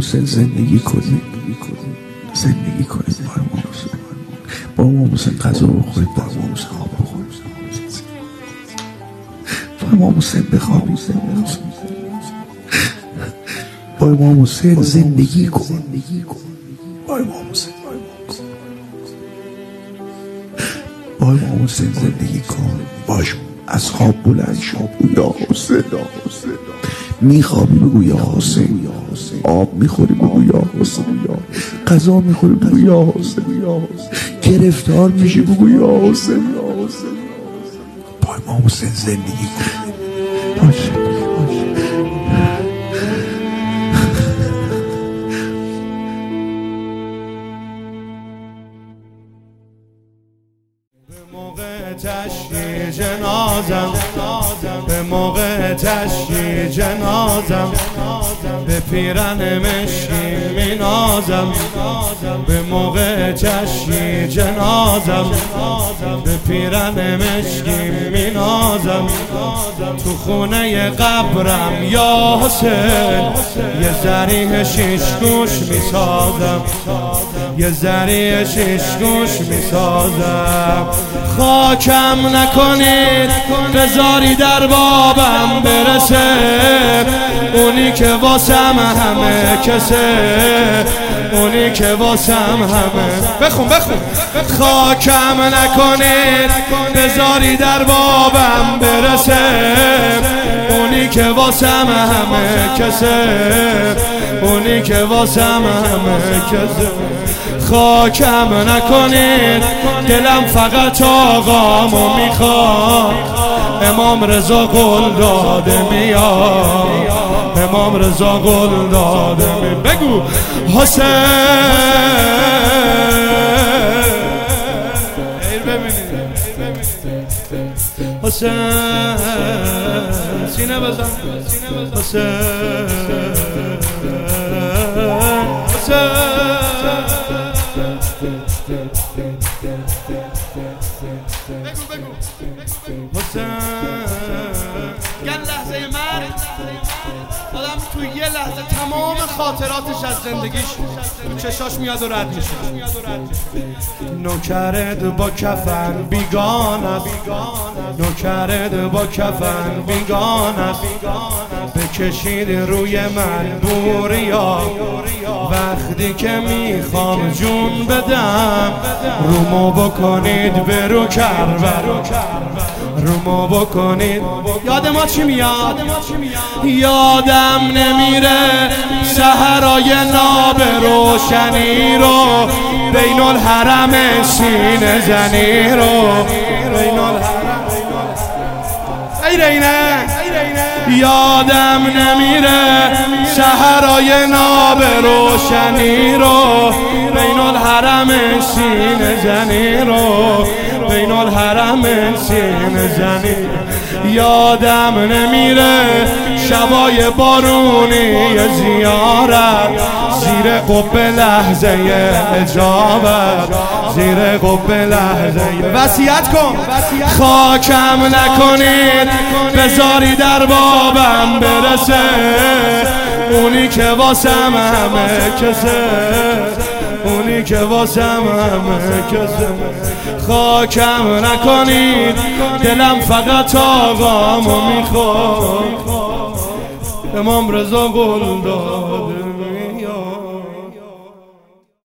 حسین زندگی کنید زندگی کنید با امام حسین با امام حسین غذا بخورید با امام حسین آب بخورید با امام حسین بخوابید با امام حسین زندگی کن با امام حسین با امام حسین زندگی کن باش. از خواب بلند شو. یا حسین میخوابی بگو یا حسین آب می‌خوری بگو یا حسین غذا می‌خوری بگو یا حسین گرفتار میشی بگو یا حسین با امام حسین زندگی کن باشه تشییع جنازم به موقع تشییع جنازم به پیرن مشکی می نازم به موقع تشییع جنازم به پیرن مشکی می نازم تو خونه قبرم یا حسین یه زریح شیش گوش می سازم یه زریح شیش گوش می سازم خاکم نکنید بذاری در بابم برسه. اونی که واسم همه کسه. اونی که واسم همه. بخون بخون. خاکم نکنید بذاری در بابم برسه. اونی که واسم همه کسه. اونی که واسم همه کسه. خاکم نکنید دلم فقط آقامو می‌خواد. امام رضا قول داده میاد. امام رضا قول داده می بگو. حسین. حسین. سینه بزن. حسین. حسین. لحظه مرگ آدم تو یه لحظه تمام خاطراتش از زندگیش تو چشاش میاد و رد میشه. نوکرد با کفن بیگان است نوکرد با کفن بیگان است بکشید روی من بوریا. وقتی که می‌خوام جون بدم رومو بکنید برو کربر رومو بکنید. یاد ما چی میاد؟ یادم نمیره سهرای ناب روشنی رو بین الحرم سینه زنی رو. بین الحرم یادم نمیره سهرای ناب روشنی رو بین الحرم سینه زنی رو. بین الحرم سینه زنی یادم نمیره شبای بارونی زیارت. زیر قب لحظه اجابت. زیر قب لحظه وسیعت کن. خاکم نکنید. بذاری در بابم برسه. اونی که واسم همه کسه. که واسم همه کسه خاکم نکنید. دلم فقط آقامو می‌خواد. امام رضا قول داد